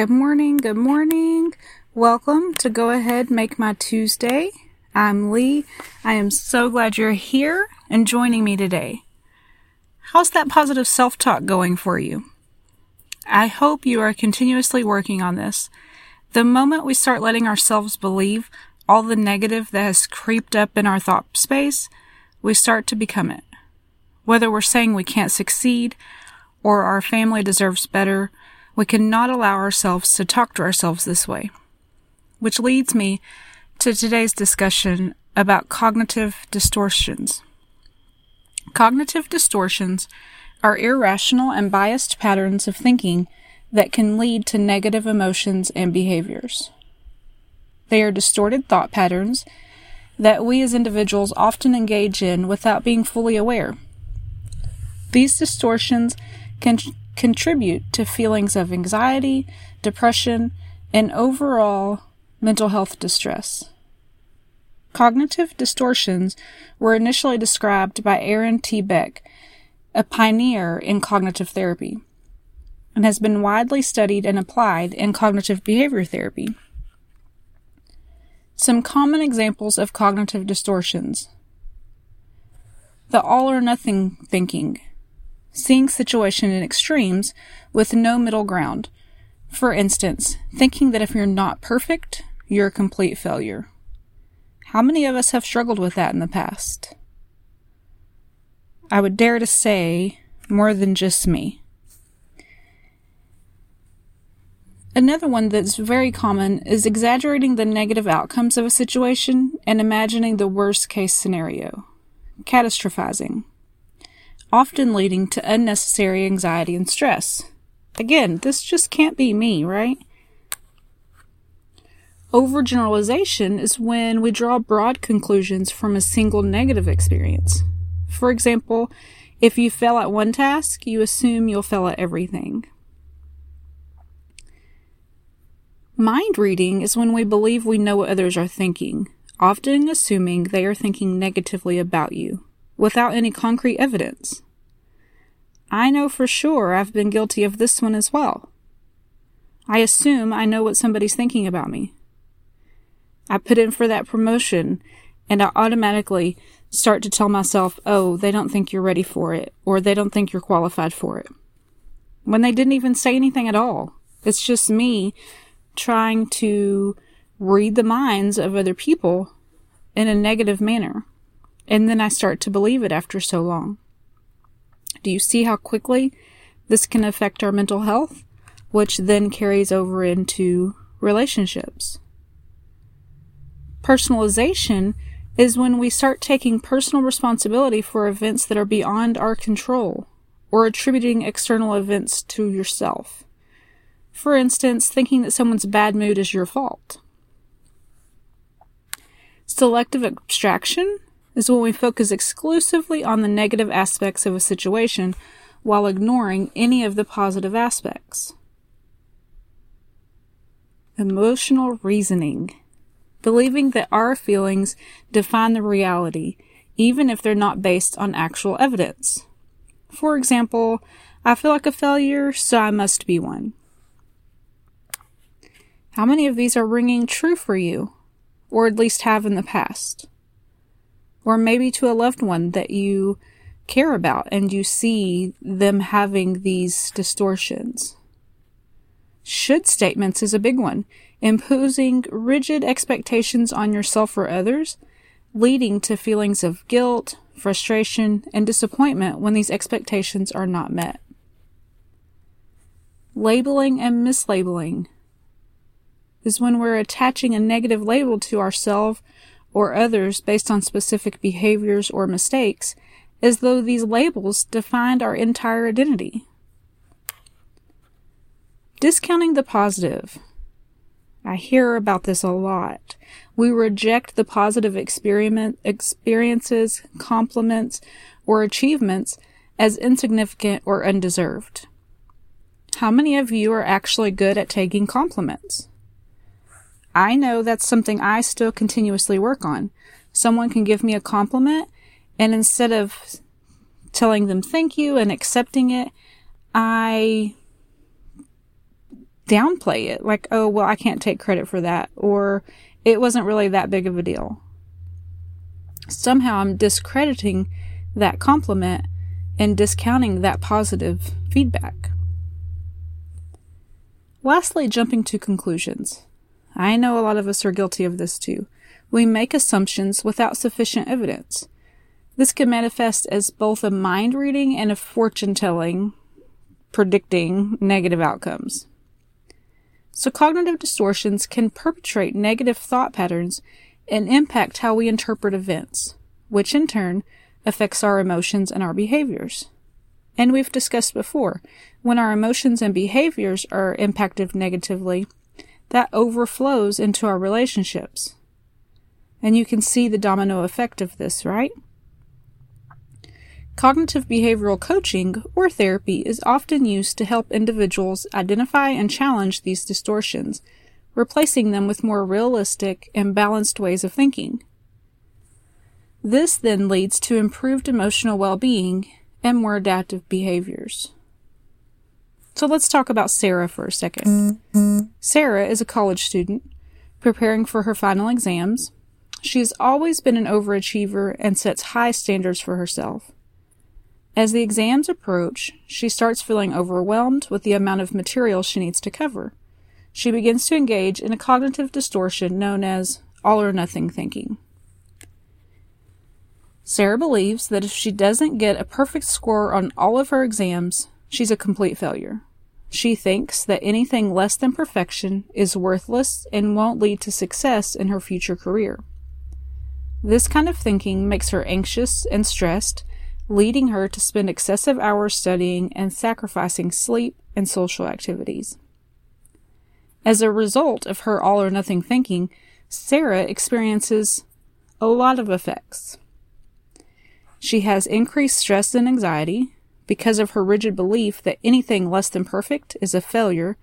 Good morning, good morning. Welcome to Go Ahead Make My Tuesday. I'm Lee. I am so glad you're here and joining me today. How's that positive self talk going for you? I hope you are continuously working on this. The moment we start letting ourselves believe all the negative that has creeped up in our thought space, we start to become it. Whether we're saying we can't succeed or our family deserves better, we cannot allow ourselves to talk to ourselves this way. Which leads me to today's discussion about cognitive distortions. Cognitive distortions are irrational and biased patterns of thinking that can lead to negative emotions and behaviors. They are distorted thought patterns that we as individuals often engage in without being fully aware. These distortions can contribute to feelings of anxiety, depression, and overall mental health distress. Cognitive distortions were initially described by Aaron T. Beck, a pioneer in cognitive therapy, and has been widely studied and applied in cognitive behavior therapy. Some common examples of cognitive distortions the all or nothing thinking, seeing situation in extremes with no middle ground. For instance, thinking that if you're not perfect, you're a complete failure. How many of us have struggled with that in the past? I would dare to say more than just me. Another one that's very common is exaggerating the negative outcomes of a situation and imagining the worst case scenario, catastrophizing often leading to unnecessary anxiety and stress. Again, this just can't be me, right? Overgeneralization is when we draw broad conclusions from a single negative experience. For example, if you fail at one task, you assume you'll fail at everything. Mind reading is when we believe we know what others are thinking, often assuming they are thinking negatively about you without any concrete evidence. I know for sure I've been guilty of this one as well. I assume I know what somebody's thinking about me. I put in for that promotion and I automatically start to tell myself, oh, they don't think you're ready for it, or they don't think you're qualified for it. When they didn't even say anything at all. It's just me trying to read the minds of other people in a negative manner. And then I start to believe it after so long. Do you see how quickly this can affect our mental health, which then carries over into relationships? Personalization is when we start taking personal responsibility for events that are beyond our control or attributing external events to yourself. For instance, thinking that someone's bad mood is your fault. Selective abstraction is when we focus exclusively on the negative aspects of a situation while ignoring any of the positive aspects. Emotional reasoning. Believing that our feelings define the reality, even if they're not based on actual evidence. For example, I feel like a failure, so I must be one. How many of these are ringing true for you, or at least have in the past? Or maybe to a loved one that you care about and you see them having these distortions. Should statements is a big one, imposing rigid expectations on yourself or others, leading to feelings of guilt, frustration, and disappointment when these expectations are not met. Labeling and mislabeling is when we're attaching a negative label to ourselves or others based on specific behaviors or mistakes, as though these labels defined our entire identity. Discounting the positive. I hear about this a lot. We reject the positive experiment, experiences, compliments, or achievements as insignificant or undeserved. How many of you are actually good at taking compliments? I know that's something I still continuously work on. Someone can give me a compliment, and instead of telling them thank you and accepting it, I downplay it, like, oh, well, I can't take credit for that, or it wasn't really that big of a deal. Somehow I'm discrediting that compliment and discounting that positive feedback. Lastly, jumping to conclusions. I know a lot of us are guilty of this too. We make assumptions without sufficient evidence. This can manifest as both a mind reading and a fortune telling, predicting negative outcomes. So, cognitive distortions can perpetrate negative thought patterns and impact how we interpret events, which in turn affects our emotions and our behaviors. And we've discussed before, when our emotions and behaviors are impacted negatively, that overflows into our relationships. And you can see the domino effect of this, right? Cognitive behavioral coaching or therapy is often used to help individuals identify and challenge these distortions, replacing them with more realistic and balanced ways of thinking. This then leads to improved emotional well being and more adaptive behaviors. So let's talk about Sarah for a 2nd mm-hmm. Sarah is a college student preparing for her final exams. She has always been an overachiever and sets high standards for herself. As the exams approach, she starts feeling overwhelmed with the amount of material she needs to cover. She begins to engage in a cognitive distortion known as all or nothing thinking. Sarah believes that if she doesn't get a perfect score on all of her exams, she's a complete failure. She thinks that anything less than perfection is worthless and won't lead to success in her future career. This kind of thinking makes her anxious and stressed leading her to spend excessive hours studying and sacrificing sleep and social activities. As a result of her all or nothing thinking, Sarah experiences a lot of effects. She has increased stress and anxiety because of her rigid belief that anything less than perfect is a failure,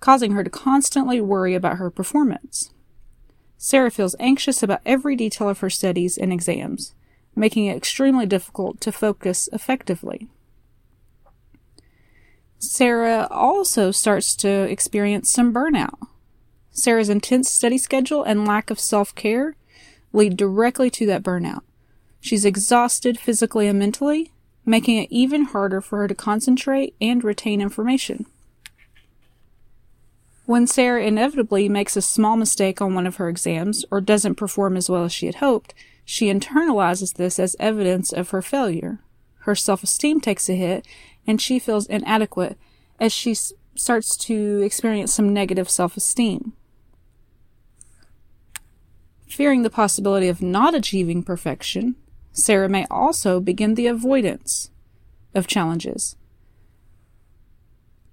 causing her to constantly worry about her performance. Sarah feels anxious about every detail of her studies and exams making it extremely difficult to focus effectively. Sarah also starts to experience some burnout. Sarah's intense study schedule and lack of self care lead directly to that burnout. She's exhausted physically and mentally, making it even harder for her to concentrate and retain information. When Sarah inevitably makes a small mistake on one of her exams or doesn't perform as well as she had hoped, she internalizes this as evidence of her failure. Her self esteem takes a hit, and she feels inadequate as she s- starts to experience some negative self esteem. Fearing the possibility of not achieving perfection, Sarah may also begin the avoidance of challenges.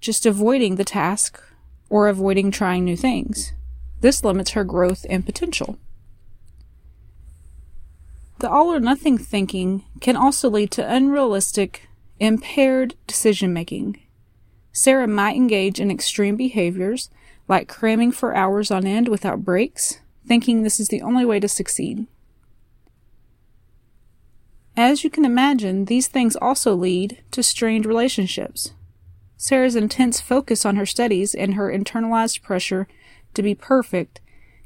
Just avoiding the task or avoiding trying new things. This limits her growth and potential. The all or nothing thinking can also lead to unrealistic, impaired decision making. Sarah might engage in extreme behaviors like cramming for hours on end without breaks, thinking this is the only way to succeed. As you can imagine, these things also lead to strained relationships. Sarah's intense focus on her studies and her internalized pressure to be perfect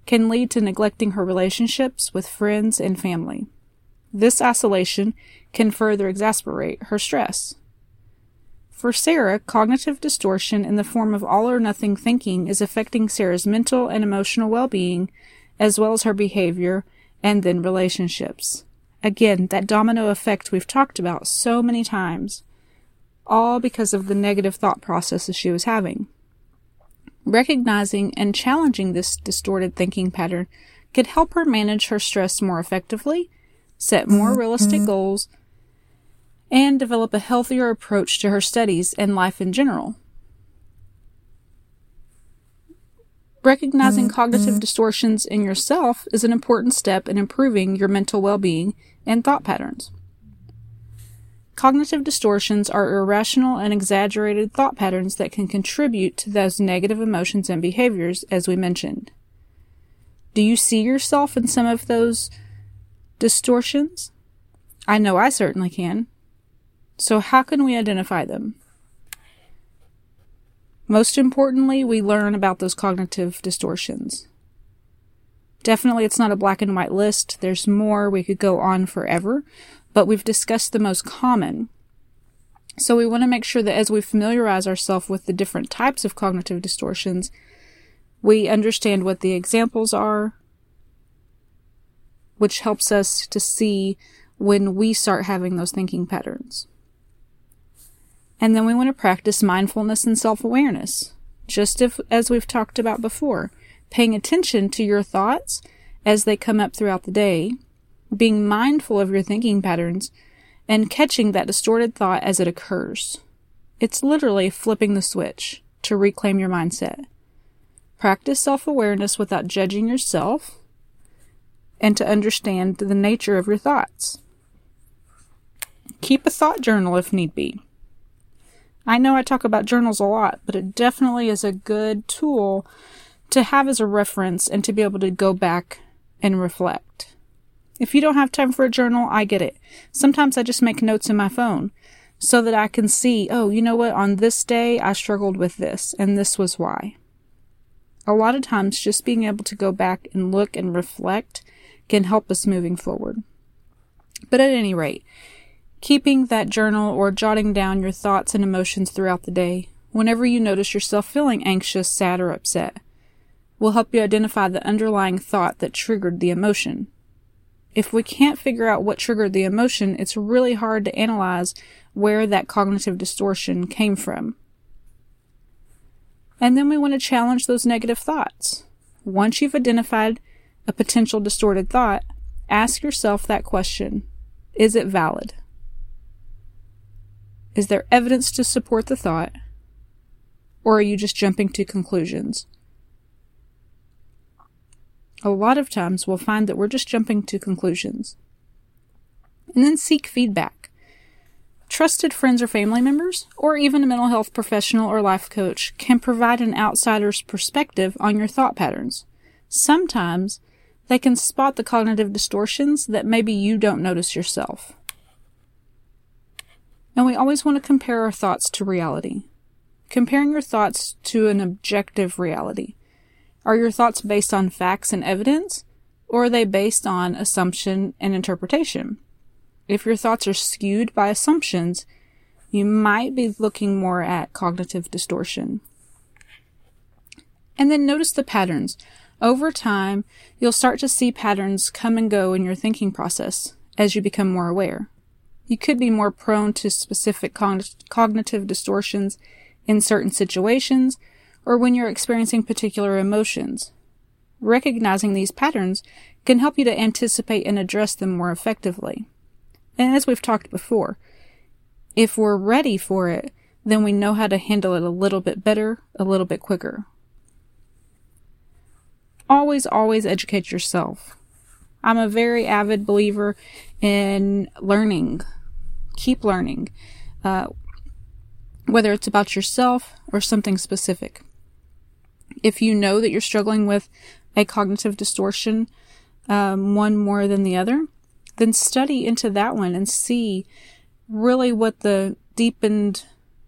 can lead to neglecting her relationships with friends and family. This isolation can further exasperate her stress. For Sarah, cognitive distortion in the form of all or nothing thinking is affecting Sarah's mental and emotional well being, as well as her behavior and then relationships. Again, that domino effect we've talked about so many times, all because of the negative thought processes she was having. Recognizing and challenging this distorted thinking pattern could help her manage her stress more effectively set more realistic goals, and develop a healthier approach to her studies and life in general. Recognizing mm-hmm. cognitive distortions in yourself is an important step in improving your mental well being and thought patterns. Cognitive distortions are irrational and exaggerated thought patterns that can contribute to those negative emotions and behaviors, as we mentioned. Do you see yourself in some of those distortions? I know I certainly can. So, how can we identify them? Most importantly, we learn about those cognitive distortions. Definitely, it's not a black and white list. There's more. We could go on forever, but we've discussed the most common. So we want to make sure that as we familiarize ourselves with the different types of cognitive distortions, we understand what the examples are, which helps us to see when we start having those thinking patterns. And then we want to practice mindfulness and self awareness, just if, as we've talked about before, paying attention to your thoughts as they come up throughout the day, being mindful of your thinking patterns, and catching that distorted thought as it occurs. It's literally flipping the switch to reclaim your mindset. Practice self awareness without judging yourself and to understand the nature of your thoughts. Keep a thought journal if need be. I know I talk about journals a lot, but it definitely is a good tool to have as a reference and to be able to go back and reflect. If you don't have time for a journal, I get it. Sometimes I just make notes in my phone so that I can see, oh, you know what, on this day I struggled with this, and this was why a lot of times just being able to go back and look and reflect can help us moving forward. But at any rate, keeping that journal or jotting down your thoughts and emotions throughout the day, whenever you notice yourself feeling anxious, sad, or upset, will help you identify the underlying thought that triggered the emotion. If we can't figure out what triggered the emotion, it's really hard to analyze where that cognitive distortion came from. And then we want to challenge those negative thoughts. Once you've identified a potential distorted thought, ask yourself that question Is it valid? Is there evidence to support the thought? Or are you just jumping to conclusions? A lot of times we'll find that we're just jumping to conclusions. And then seek feedback trusted friends or family members, or even a mental health professional or life coach can provide an outsider's perspective on your thought patterns. Sometimes they can spot the cognitive distortions that maybe you don't notice yourself. And we always want to compare our thoughts to reality. Comparing your thoughts to an objective reality. Are your thoughts based on facts and evidence, or are they based on assumption and interpretation? If your thoughts are skewed by assumptions, you might be looking more at cognitive distortion. And then notice the patterns. Over time, you'll start to see patterns come and go in your thinking process as you become more aware. You could be more prone to specific cognitive distortions in certain situations or when you're experiencing particular emotions. Recognizing these patterns can help you to anticipate and address them more effectively. And as we've talked before, if we're ready for it, then we know how to handle it a little bit better, a little bit quicker. Always, always educate yourself. I'm a very avid believer in learning. Keep learning, uh, whether it's about yourself or something specific. If you know that you're struggling with a cognitive distortion, um, one more than the other, then study into that one and see really what the deepened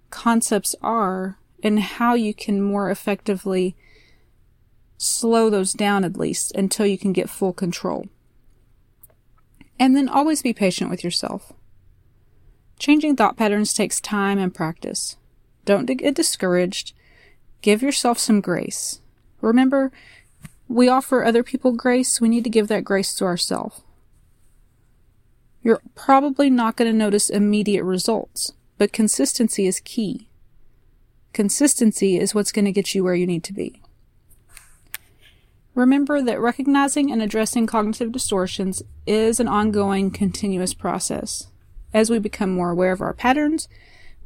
concepts are and how you can more effectively slow those down at least until you can get full control. And then always be patient with yourself. Changing thought patterns takes time and practice. Don't get discouraged. Give yourself some grace. Remember, we offer other people grace. We need to give that grace to ourselves. You're probably not going to notice immediate results, but consistency is key. Consistency is what's going to get you where you need to be. Remember that recognizing and addressing cognitive distortions is an ongoing, continuous process. As we become more aware of our patterns,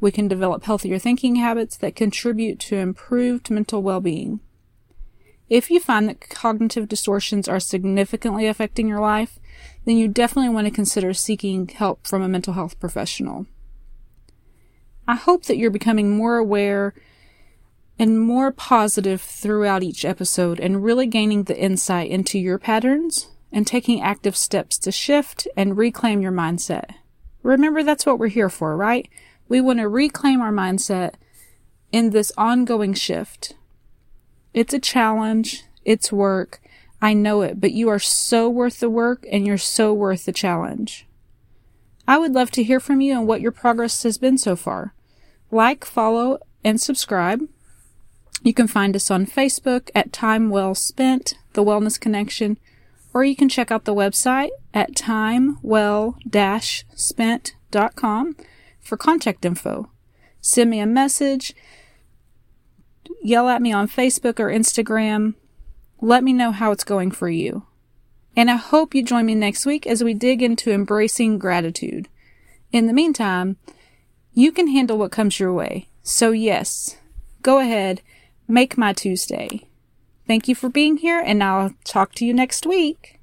we can develop healthier thinking habits that contribute to improved mental well being. If you find that cognitive distortions are significantly affecting your life, then you definitely want to consider seeking help from a mental health professional. I hope that you're becoming more aware and more positive throughout each episode and really gaining the insight into your patterns and taking active steps to shift and reclaim your mindset. Remember, that's what we're here for, right? We want to reclaim our mindset in this ongoing shift. It's a challenge, it's work. I know it, but you are so worth the work and you're so worth the challenge. I would love to hear from you and what your progress has been so far. Like, follow, and subscribe. You can find us on Facebook at Time Well Spent, The Wellness Connection, or you can check out the website at timewell-spent.com for contact info. Send me a message, yell at me on Facebook or Instagram. Let me know how it's going for you. And I hope you join me next week as we dig into embracing gratitude. In the meantime, you can handle what comes your way. So, yes, go ahead, make my Tuesday. Thank you for being here, and I'll talk to you next week.